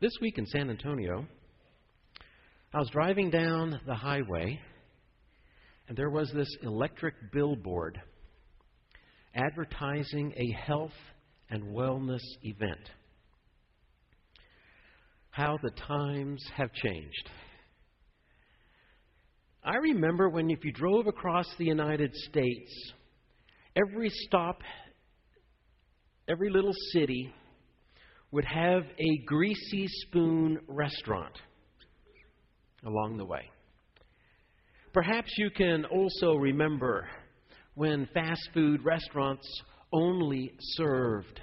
this week in San Antonio, I was driving down the highway, and there was this electric billboard advertising a health and wellness event. How the times have changed. I remember when, if you drove across the United States, every stop, every little city would have a greasy spoon restaurant along the way. Perhaps you can also remember when fast food restaurants only served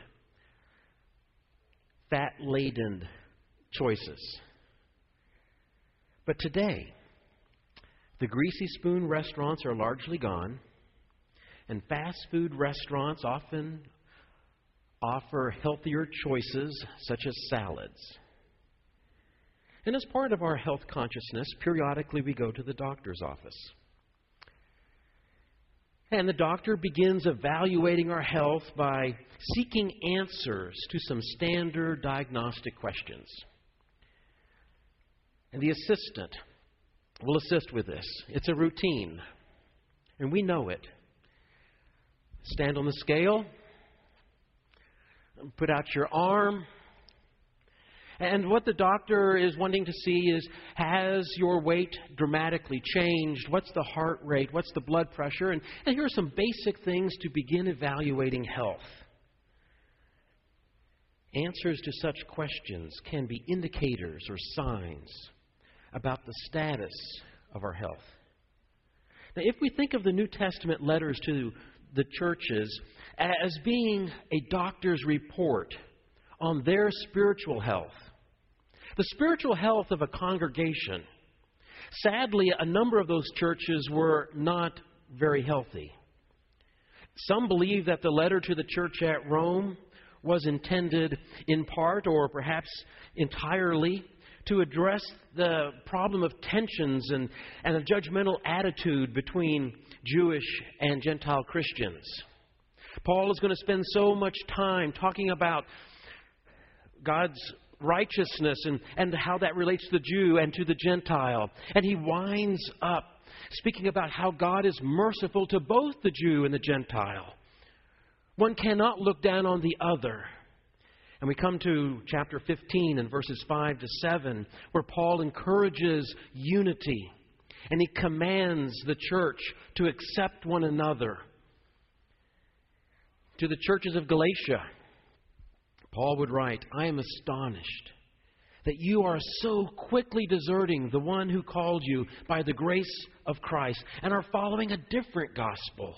fat laden choices. But today, the greasy spoon restaurants are largely gone, and fast food restaurants often offer healthier choices such as salads. And as part of our health consciousness, periodically we go to the doctor's office. And the doctor begins evaluating our health by seeking answers to some standard diagnostic questions. And the assistant will assist with this. It's a routine, and we know it. Stand on the scale, put out your arm. And what the doctor is wanting to see is has your weight dramatically changed? What's the heart rate? What's the blood pressure? And, and here are some basic things to begin evaluating health. Answers to such questions can be indicators or signs about the status of our health. Now, if we think of the New Testament letters to the churches as being a doctor's report on their spiritual health, the spiritual health of a congregation, sadly, a number of those churches were not very healthy. Some believe that the letter to the church at Rome was intended in part or perhaps entirely to address the problem of tensions and, and a judgmental attitude between Jewish and Gentile Christians. Paul is going to spend so much time talking about God's righteousness and, and how that relates to the Jew and to the Gentile. And he winds up speaking about how God is merciful to both the Jew and the Gentile. One cannot look down on the other. And we come to chapter 15 and verses 5 to 7, where Paul encourages unity and he commands the church to accept one another. To the churches of Galatia, Paul would write, I am astonished that you are so quickly deserting the one who called you by the grace of Christ and are following a different gospel.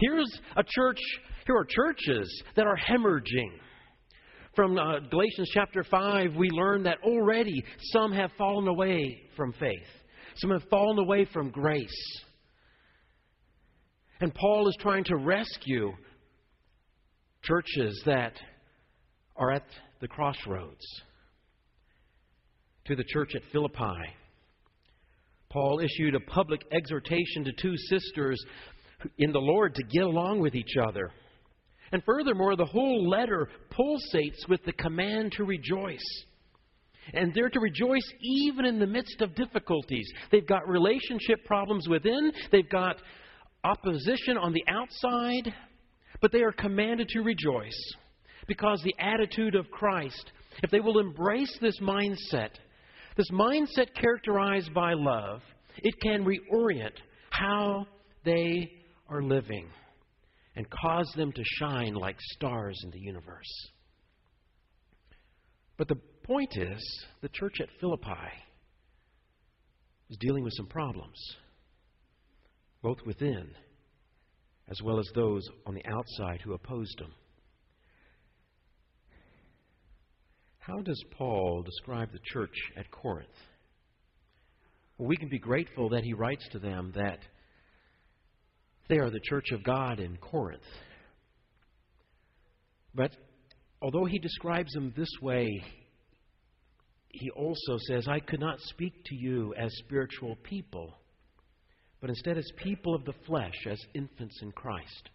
Here's a church, here are churches that are hemorrhaging from uh, Galatians chapter 5, we learn that already some have fallen away from faith, some have fallen away from grace. And Paul is trying to rescue churches that are at the crossroads. To the church at Philippi, Paul issued a public exhortation to two sisters in the Lord to get along with each other. And furthermore, the whole letter pulsates with the command to rejoice. And they're to rejoice even in the midst of difficulties. They've got relationship problems within, they've got opposition on the outside, but they are commanded to rejoice because the attitude of Christ, if they will embrace this mindset, this mindset characterized by love, it can reorient how they are living and cause them to shine like stars in the universe. But the point is, the church at Philippi is dealing with some problems, both within as well as those on the outside who opposed them. How does Paul describe the church at Corinth? We can be grateful that he writes to them that they are the church of God in Corinth. But although he describes them this way, he also says, I could not speak to you as spiritual people, but instead as people of the flesh, as infants in Christ.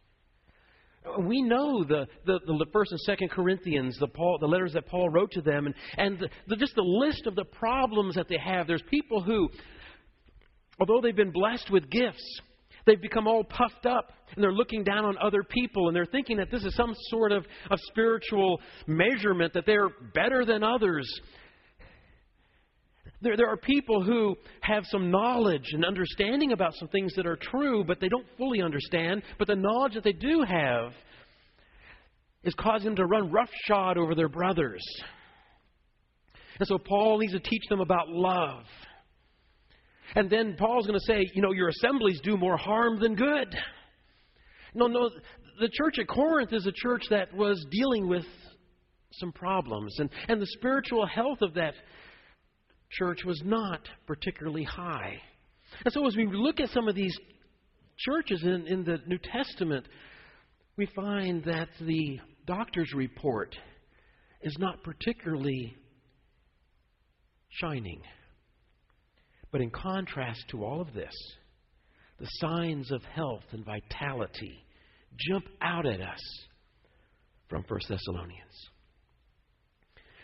We know the, the, the first and second Corinthians, the, Paul, the letters that Paul wrote to them, and, and the, the, just the list of the problems that they have. There's people who, although they've been blessed with gifts, they've become all puffed up and they're looking down on other people and they're thinking that this is some sort of, of spiritual measurement, that they're better than others. There, there are people who have some knowledge and understanding about some things that are true, but they don't fully understand. But the knowledge that they do have is causing them to run roughshod over their brothers. And so Paul needs to teach them about love. And then Paul's going to say, you know, your assemblies do more harm than good. No, no, the church at Corinth is a church that was dealing with some problems. And, and the spiritual health of that church was not particularly high. And so as we look at some of these churches in, in the New Testament, we find that the doctor's report is not particularly shining. But in contrast to all of this, the signs of health and vitality jump out at us from 1 Thessalonians.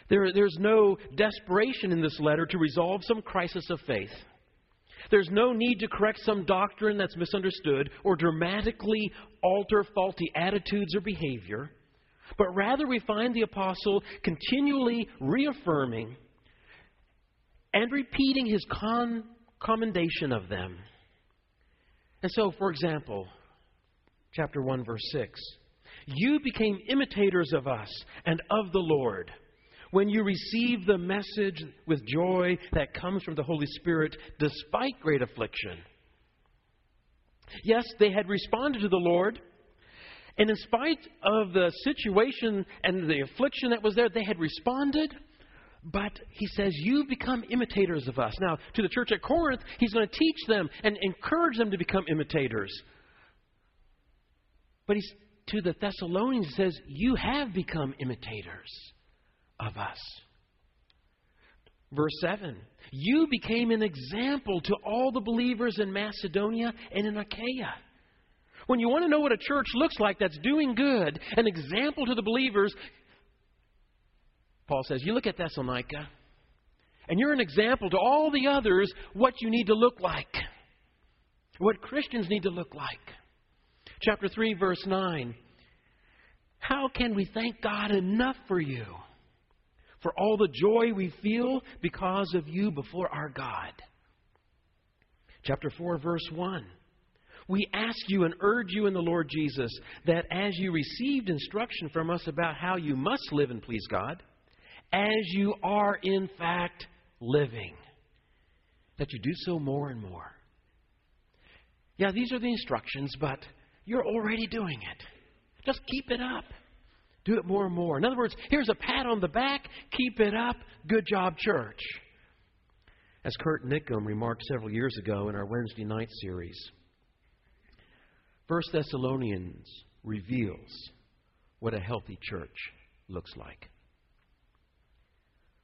There, there's no desperation in this letter to resolve some crisis of faith. There's no need to correct some doctrine that's misunderstood or dramatically alter faulty attitudes or behavior, but rather we find the apostle continually reaffirming and repeating his con- commendation of them. And so, for example, chapter 1, verse 6 You became imitators of us and of the Lord when you receive the message with joy that comes from the Holy Spirit despite great affliction. Yes, they had responded to the Lord, and in spite of the situation and the affliction that was there, they had responded. But he says, You become imitators of us. Now, to the church at Corinth, he's going to teach them and encourage them to become imitators. But he's, to the Thessalonians, he says, You have become imitators of us. Verse 7 You became an example to all the believers in Macedonia and in Achaia. When you want to know what a church looks like that's doing good, an example to the believers, Paul says, You look at Thessalonica, and you're an example to all the others what you need to look like, what Christians need to look like. Chapter 3, verse 9. How can we thank God enough for you? For all the joy we feel because of you before our God. Chapter 4, verse 1. We ask you and urge you in the Lord Jesus that as you received instruction from us about how you must live and please God, as you are in fact living, that you do so more and more. Yeah, these are the instructions, but you're already doing it. Just keep it up. Do it more and more. In other words, here's a pat on the back. Keep it up. Good job, church. As Kurt Nickham remarked several years ago in our Wednesday night series, First Thessalonians reveals what a healthy church looks like.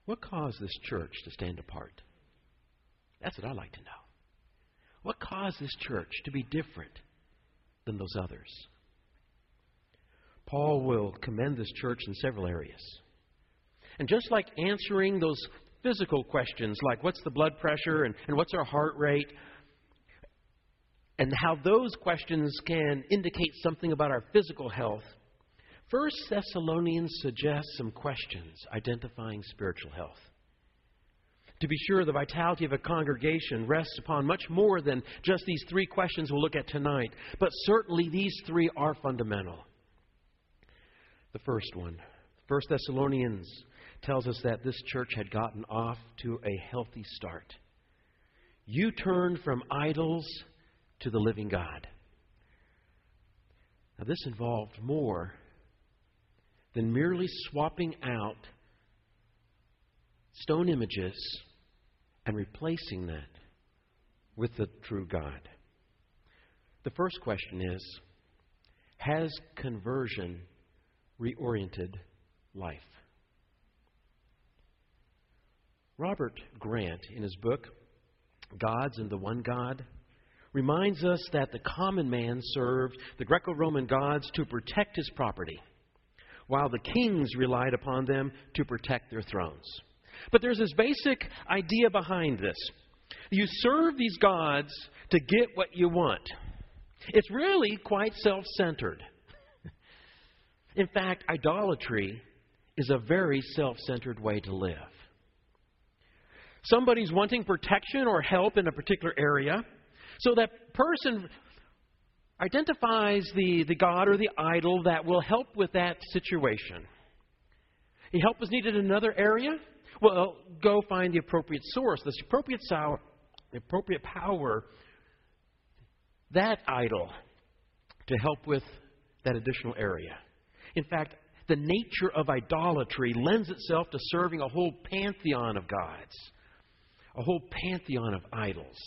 What caused this church to stand apart? That's what I'd like to know. What caused this church to be different than those others? Paul will commend this church in several areas. And just like answering those physical questions, like what's the blood pressure and, and what's our heart rate, and how those questions can indicate something about our physical health, First Thessalonians suggests some questions identifying spiritual health. To be sure, the vitality of a congregation rests upon much more than just these three questions we'll look at tonight, but certainly these three are fundamental. The first one, First Thessalonians tells us that this church had gotten off to a healthy start. You turned from idols to the living God. Now, this involved more than merely swapping out stone images and replacing that with the true God. The first question is Has conversion reoriented life. Robert Grant, in his book, Gods and the One God, reminds us that the common man served the Greco Roman gods to protect his property, while the kings relied upon them to protect their thrones. But there's this basic idea behind this. You serve these gods to get what you want. It's really quite self centered. In fact, idolatry is a very self centered way to live. Somebody's wanting protection or help in a particular area, so that person identifies the, the God or the idol that will help with that situation. The help is needed in another area? Well, go find the appropriate source, the appropriate sour, the appropriate power, that idol to help with that additional area. In fact, the nature of idolatry lends itself to serving a whole pantheon of gods, a whole pantheon of idols.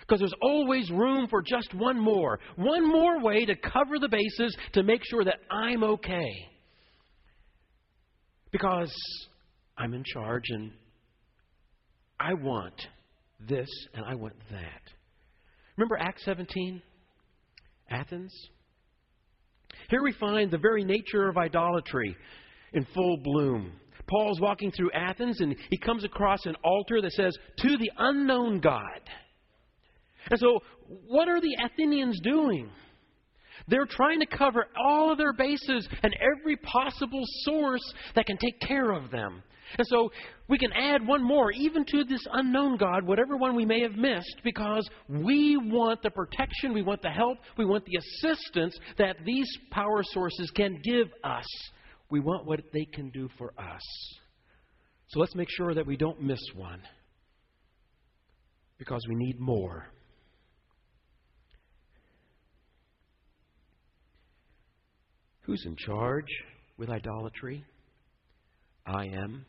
Because there's always room for just one more, one more way to cover the bases to make sure that I'm okay. Because I'm in charge and I want this and I want that. Remember Acts 17? Athens? Here we find the very nature of idolatry in full bloom. Paul's walking through Athens and he comes across an altar that says, To the unknown God. And so, what are the Athenians doing? They're trying to cover all of their bases and every possible source that can take care of them. And so we can add one more, even to this unknown God, whatever one we may have missed, because we want the protection, we want the help, we want the assistance that these power sources can give us. We want what they can do for us. So let's make sure that we don't miss one, because we need more. Who's in charge with idolatry? I am.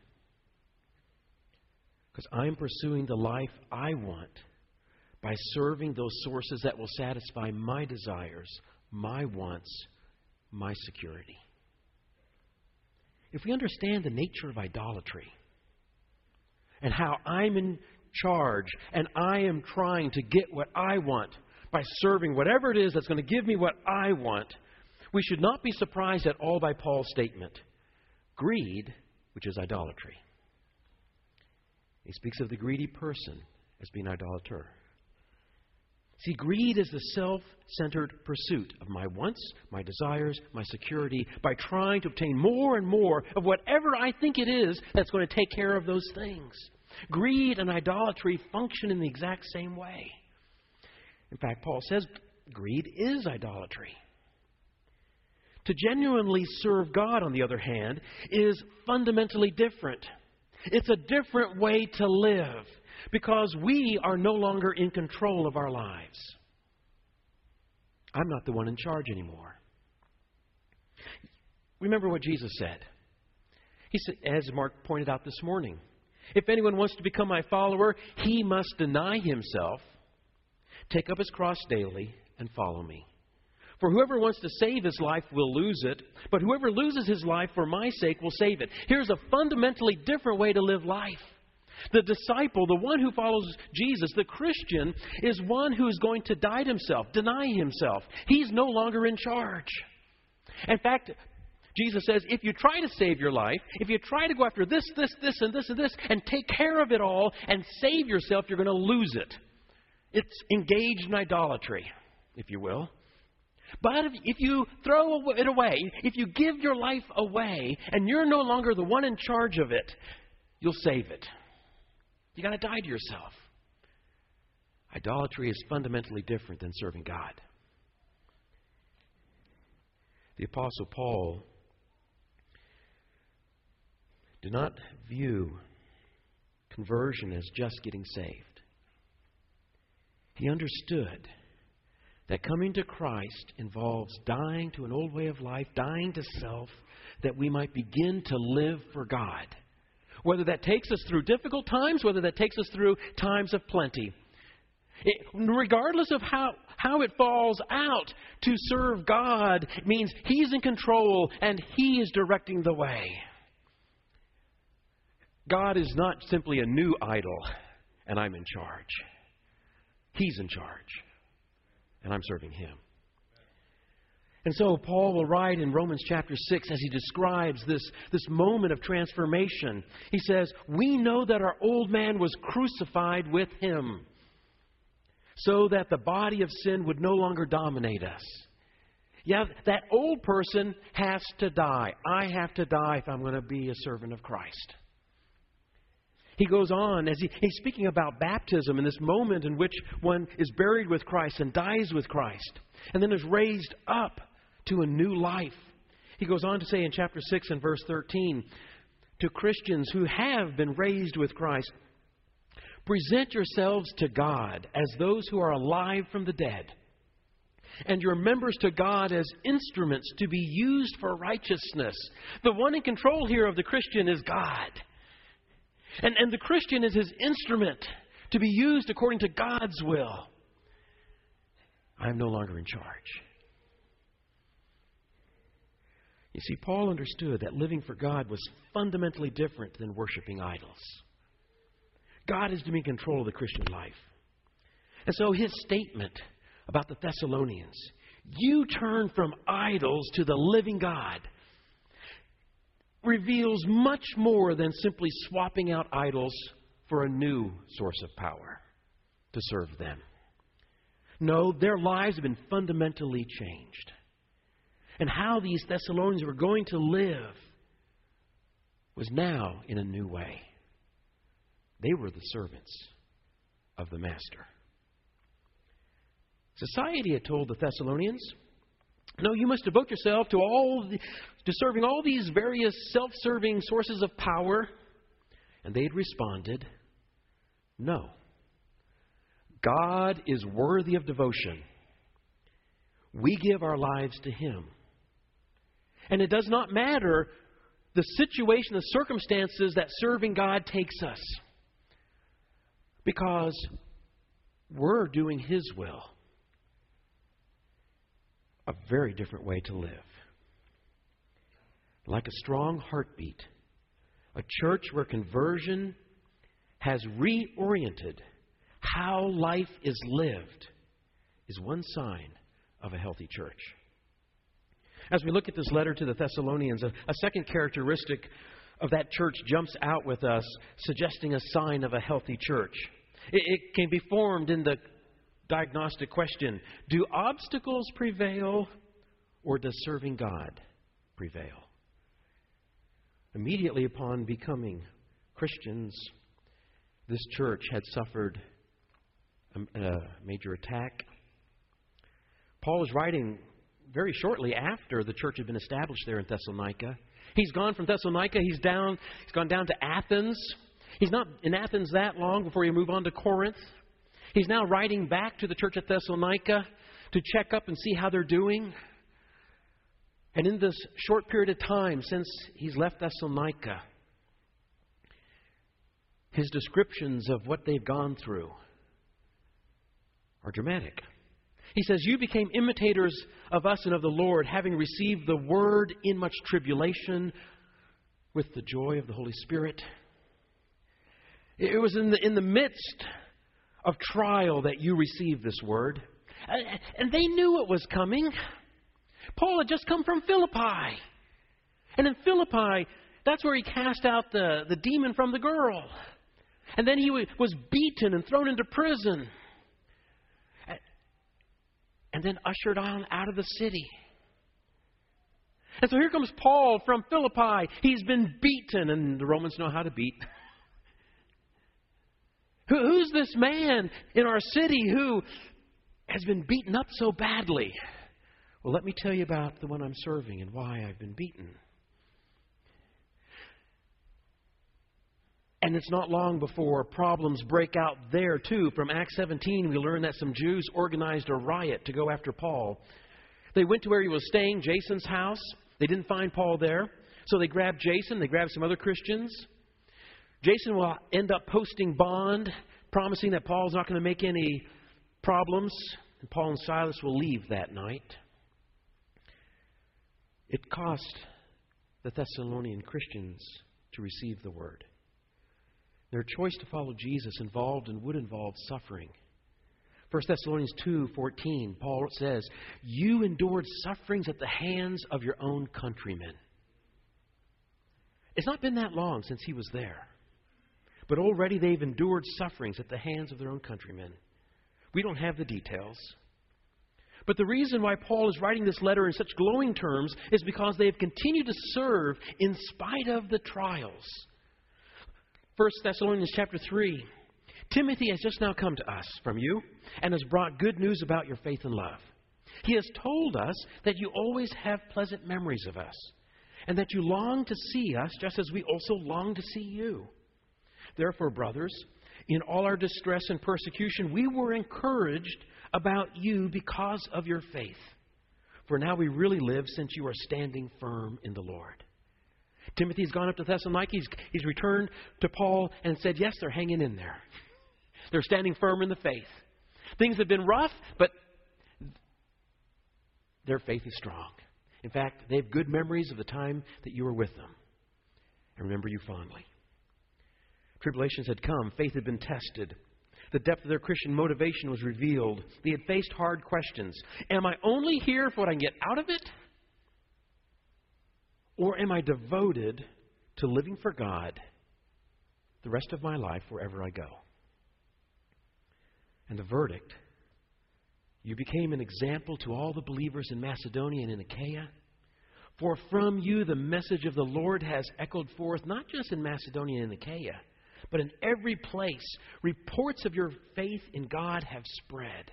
Because I'm pursuing the life I want by serving those sources that will satisfy my desires, my wants, my security. If we understand the nature of idolatry and how I'm in charge and I am trying to get what I want by serving whatever it is that's going to give me what I want, we should not be surprised at all by Paul's statement greed, which is idolatry. He speaks of the greedy person as being idolater. See, greed is the self centered pursuit of my wants, my desires, my security, by trying to obtain more and more of whatever I think it is that's going to take care of those things. Greed and idolatry function in the exact same way. In fact, Paul says greed is idolatry. To genuinely serve God, on the other hand, is fundamentally different. It's a different way to live because we are no longer in control of our lives. I'm not the one in charge anymore. Remember what Jesus said. He said, as Mark pointed out this morning, if anyone wants to become my follower, he must deny himself, take up his cross daily, and follow me. For whoever wants to save his life will lose it, but whoever loses his life for my sake will save it. Here's a fundamentally different way to live life. The disciple, the one who follows Jesus, the Christian, is one who is going to die himself, deny himself. He's no longer in charge. In fact, Jesus says, if you try to save your life, if you try to go after this, this, this, and this, and this, and take care of it all and save yourself, you're going to lose it. It's engaged in idolatry, if you will. But if, you throw it away, if you give your life away, and you're no longer the one in charge of it, you'll save it. You got to die to yourself. Idolatry is fundamentally different than serving God. The Apostle Paul did not view conversion as just getting saved. He understood that coming to Christ involves dying to an old way of life, dying to self, that we might begin to live for God. Whether that takes us through difficult times, whether that takes us through times of plenty. It, regardless of how, how it falls out, to serve God means He's in control and He is directing the way. God is not simply a new idol and I'm in charge. He's in charge. And I'm serving Him. And so Paul will write in Romans chapter 6 as he describes this, this moment of transformation. He says, We know that our old man was crucified with him so that the body of sin would no longer dominate us. Yeah, that old person has to die. I have to die if I'm going to be a servant of Christ. He goes on as he, he's speaking about baptism and this moment in which one is buried with Christ and dies with Christ and then is raised up to a new life. He goes on to say in chapter 6 and verse 13 to Christians who have been raised with Christ, present yourselves to God as those who are alive from the dead, and your members to God as instruments to be used for righteousness. The one in control here of the Christian is God. And, and the Christian is his instrument to be used according to God's will. I am no longer in charge. You see, Paul understood that living for God was fundamentally different than worshiping idols. God is to be in control of the Christian life. And so his statement about the Thessalonians, you turn from idols to the living God, reveals much more than simply swapping out idols for a new source of power to serve them. No, their lives have been fundamentally changed and how these Thessalonians were going to live was now in a new way. They were the servants of the Master. Society had told the Thessalonians, No, you must devote yourself to all the, to serving all these various self-serving sources of power. And they had responded, No. God is worthy of devotion. We give our lives to Him. And it does not matter the situation, the circumstances that serving God takes us. Because we're doing His will. A very different way to live. Like a strong heartbeat, a church where conversion has reoriented how life is lived is one sign of a healthy church. As we look at this letter to the Thessalonians, a, a second characteristic of that church jumps out with us, suggesting a sign of a healthy church. It, it can be formed in the diagnostic question Do obstacles prevail, or does serving God prevail? Immediately upon becoming Christians, this church had suffered a, a major attack. Paul is writing very shortly after the church had been established there in Thessalonica. He's gone from Thessalonica, he's down, he's gone down to Athens. He's not in Athens that long before he move on to Corinth. He's now writing back to the church at Thessalonica to check up and see how they're doing. And in this short period of time since he's left Thessalonica, his descriptions of what they've gone through are dramatic. He says, You became imitators of us and of the Lord, having received the word in much tribulation with the joy of the Holy Spirit. It was in the, in the midst of trial that you received this word. And they knew it was coming. Paul had just come from Philippi. And in Philippi, that's where he cast out the, the demon from the girl. And then he was beaten and thrown into prison and then ushered on out of the city. And so here comes Paul from Philippi. He's been beaten, and the Romans know how to beat. Who's this man in our city who has been beaten up so badly? Well, let me tell you about the one I'm serving and why I've been beaten. And it's not long before problems break out there, too. From Acts 17, we learn that some Jews organized a riot to go after Paul. They went to where he was staying, Jason's house. They didn't find Paul there. So they grabbed Jason, they grabbed some other Christians. Jason will end up posting bond, promising that Paul's not going to make any problems. And Paul and Silas will leave that night. It cost the Thessalonian Christians to receive the word. Their choice to follow Jesus involved and would involve suffering. 1 Thessalonians 2:14, Paul says, "You endured sufferings at the hands of your own countrymen." It's not been that long since he was there. But already they've endured sufferings at the hands of their own countrymen. We don't have the details. But the reason why Paul is writing this letter in such glowing terms is because they have continued to serve in spite of the trials. 1 Thessalonians chapter 3 Timothy has just now come to us from you and has brought good news about your faith and love. He has told us that you always have pleasant memories of us and that you long to see us just as we also long to see you. Therefore, brothers, in all our distress and persecution, we were encouraged about you because of your faith. For now we really live since you are standing firm in the Lord. Timothy's gone up to Thessalonica. He's, he's returned to Paul and said, Yes, they're hanging in there. They're standing firm in the faith. Things have been rough, but their faith is strong. In fact, they have good memories of the time that you were with them and remember you fondly. Tribulations had come, faith had been tested. The depth of their Christian motivation was revealed. They had faced hard questions. Am I only here for what I can get out of it? Or am I devoted to living for God the rest of my life wherever I go? And the verdict you became an example to all the believers in Macedonia and in Achaia. For from you the message of the Lord has echoed forth, not just in Macedonia and Achaia, but in every place. Reports of your faith in God have spread,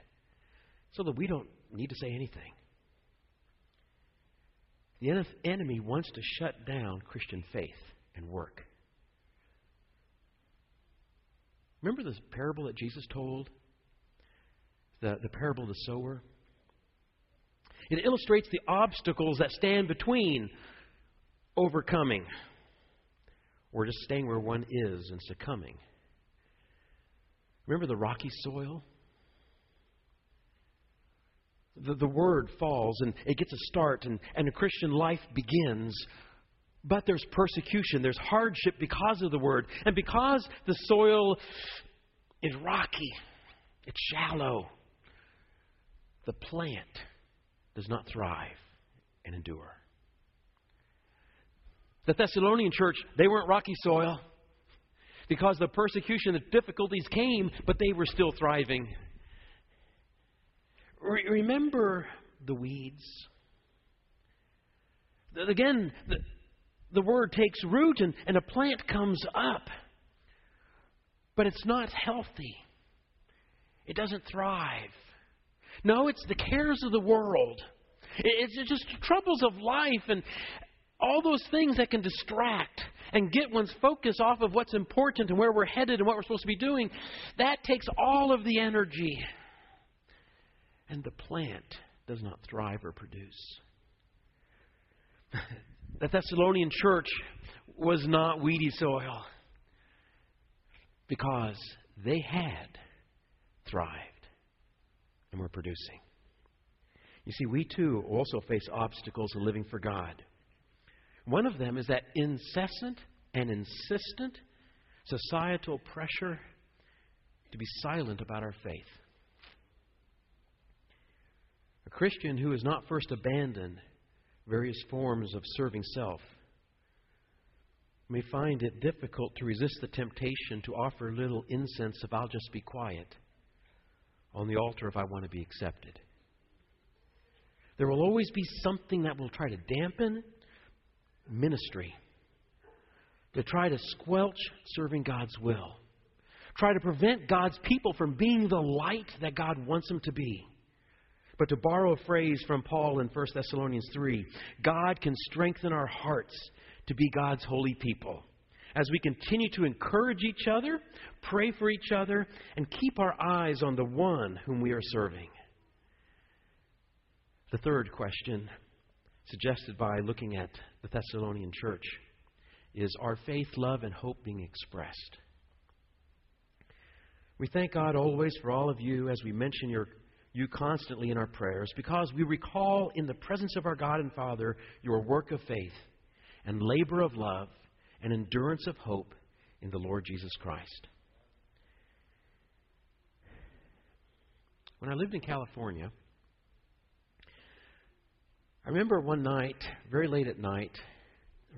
so that we don't need to say anything. The enemy wants to shut down Christian faith and work. Remember the parable that Jesus told the, the parable of the sower. It illustrates the obstacles that stand between overcoming or just staying where one is and succumbing. Remember the rocky soil? The, the word falls and it gets a start, and, and a Christian life begins. But there's persecution, there's hardship because of the word. And because the soil is rocky, it's shallow, the plant does not thrive and endure. The Thessalonian church, they weren't rocky soil because the persecution, the difficulties came, but they were still thriving. Re- remember the weeds. Again, the, the word takes root and, and a plant comes up, but it's not healthy. It doesn't thrive. No, it's the cares of the world. It's just troubles of life and all those things that can distract and get one's focus off of what's important and where we're headed and what we're supposed to be doing. That takes all of the energy. And the plant does not thrive or produce. the Thessalonian church was not weedy soil because they had thrived and we're producing. You see, we too also face obstacles in living for God. One of them is that incessant and insistent societal pressure to be silent about our faith. A Christian who has not first abandoned various forms of serving self may find it difficult to resist the temptation to offer little incense if I'll just be quiet on the altar if I want to be accepted. There will always be something that will try to dampen ministry, to try to squelch serving God's will, try to prevent God's people from being the light that God wants them to be. But to borrow a phrase from Paul in 1 Thessalonians 3, God can strengthen our hearts to be God's holy people as we continue to encourage each other, pray for each other, and keep our eyes on the one whom we are serving. The third question, suggested by looking at the Thessalonian church, is our faith, love, and hope being expressed? We thank God always for all of you as we mention your, you constantly in our prayers because we recall in the presence of our God and Father your work of faith and labor of love and endurance of hope in the Lord Jesus Christ. When I lived in California, I remember one night, very late at night,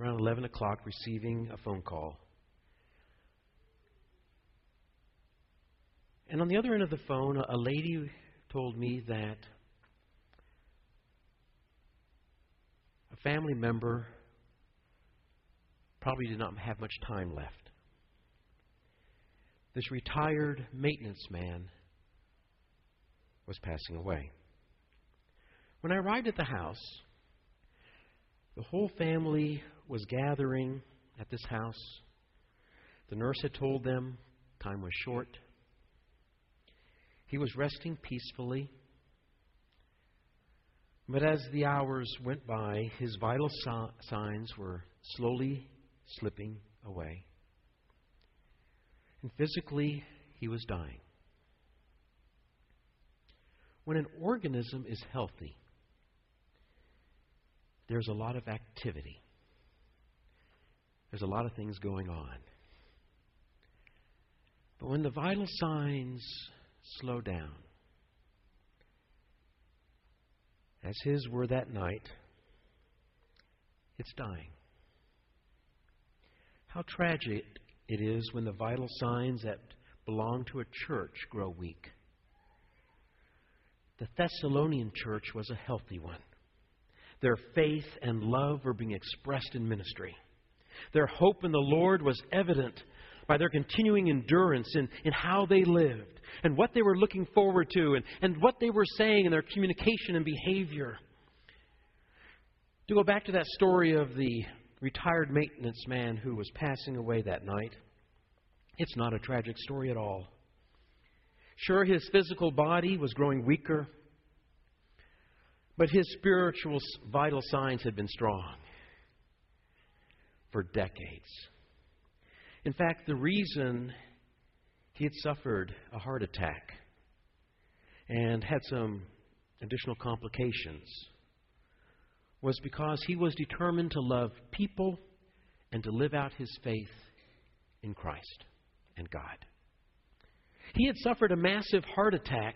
around 11 o'clock, receiving a phone call. And on the other end of the phone, a lady told me that a family member probably did not have much time left. This retired maintenance man was passing away. When I arrived at the house, the whole family was gathering at this house. The nurse had told them time was short. He was resting peacefully. But as the hours went by, his vital so- signs were slowly slipping away. And physically, he was dying. When an organism is healthy, there's a lot of activity. There's a lot of things going on. But when the vital signs slow down, as his were that night, it's dying. How tragic it is when the vital signs that belong to a church grow weak. The Thessalonian church was a healthy one. Their faith and love were being expressed in ministry. Their hope in the Lord was evident by their continuing endurance in, in how they lived and what they were looking forward to and, and what they were saying in their communication and behavior. To go back to that story of the retired maintenance man who was passing away that night, it's not a tragic story at all. Sure, his physical body was growing weaker, but his spiritual vital signs had been strong for decades. In fact, the reason he had suffered a heart attack and had some additional complications was because he was determined to love people and to live out his faith in Christ and God. He had suffered a massive heart attack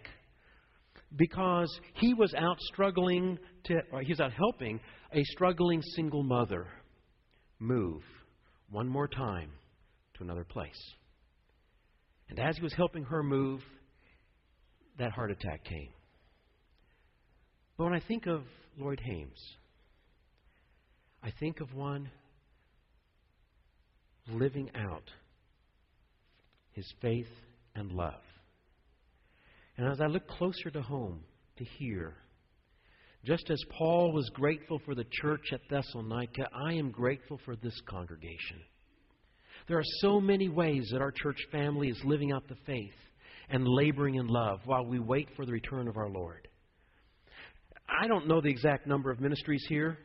because he was out struggling to, uh, he was out helping a struggling single mother move one more time to another place. And as he was helping her move, that heart attack came. But when I think of Lloyd Hames, I think of one living out his faith and love. And as I look closer to home, to here, just as Paul was grateful for the church at Thessalonica, I am grateful for this congregation. There are so many ways that our church family is living out the faith and laboring in love while we wait for the return of our Lord. I don't know the exact number of ministries here.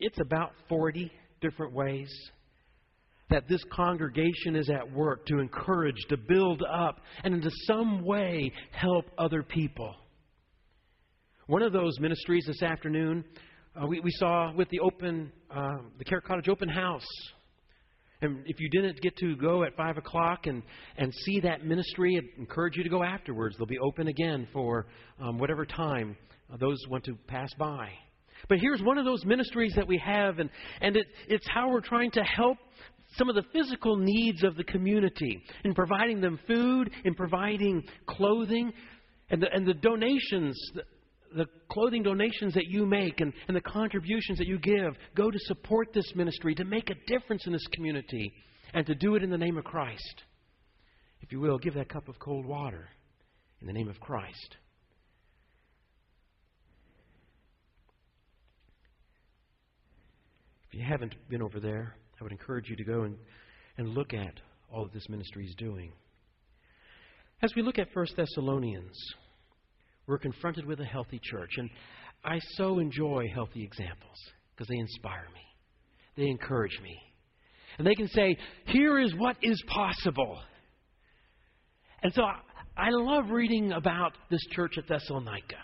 It's about 40 different ways that this congregation is at work to encourage, to build up, and in some way help other people. One of those ministries this afternoon, uh, we, we, saw with the open, uh, the Care Cottage open house. And if you didn't get to go at 5 o'clock and, and see that ministry, I'd encourage you to go afterwards. They'll be open again for um, whatever time uh, those want to pass by. But here's one of those ministries that we have, and, and it, it's how we're trying to help some of the physical needs of the community in providing them food, in providing clothing, and the, and the donations, the, the clothing donations that you make and, and the contributions that you give go to support this ministry, to make a difference in this community, and to do it in the name of Christ. If you will, give that cup of cold water in the name of Christ. If you haven't been over there, I would encourage you to go and, and look at all that this ministry is doing. As we look at 1 Thessalonians, we're confronted with a healthy church. And I so enjoy healthy examples because they inspire me, they encourage me. And they can say, here is what is possible. And so I, I love reading about this church at Thessalonica.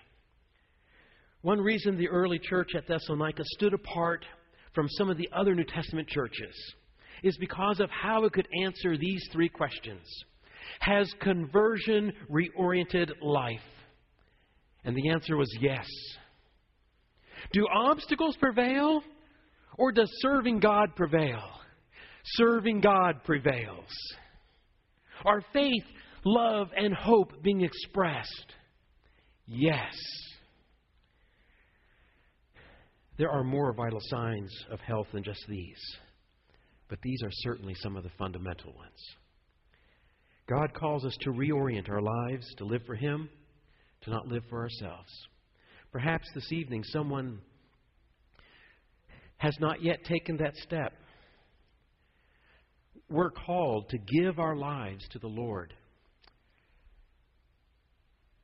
One reason the early church at Thessalonica stood apart from some of the other New Testament churches is because of how it could answer these three questions. Has conversion reoriented life? And the answer was yes. Do obstacles prevail? Or does serving God prevail? Serving God prevails. Are faith, love, and hope being expressed? Yes. There are more vital signs of health than just these, but these are certainly some of the fundamental ones. God calls us to reorient our lives, to live for Him, to not live for ourselves. Perhaps this evening someone has not yet taken that step. We're called to give our lives to the Lord,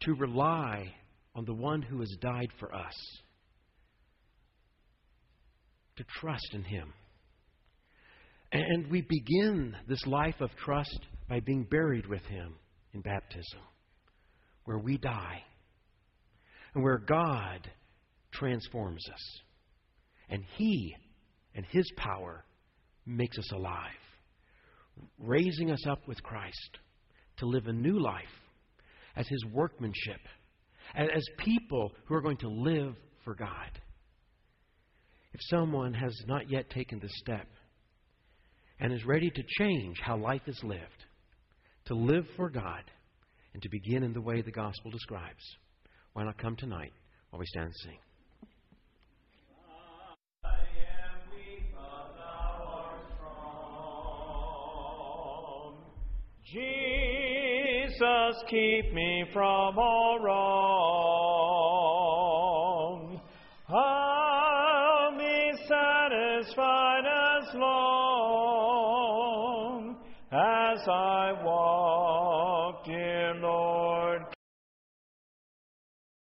to rely on the one who has died for us, to trust in Him. And we begin this life of trust by being buried with Him in baptism, where we die and where God transforms us. And He and His power makes us alive, raising us up with Christ to live a new life as His workmanship, as people who are going to live for God. If someone has not yet taken this step and is ready to change how life is lived, to live for God, and to begin in the way the gospel describes, why not come tonight while we stand and sing? Jesus, keep me from all wrong. I walk.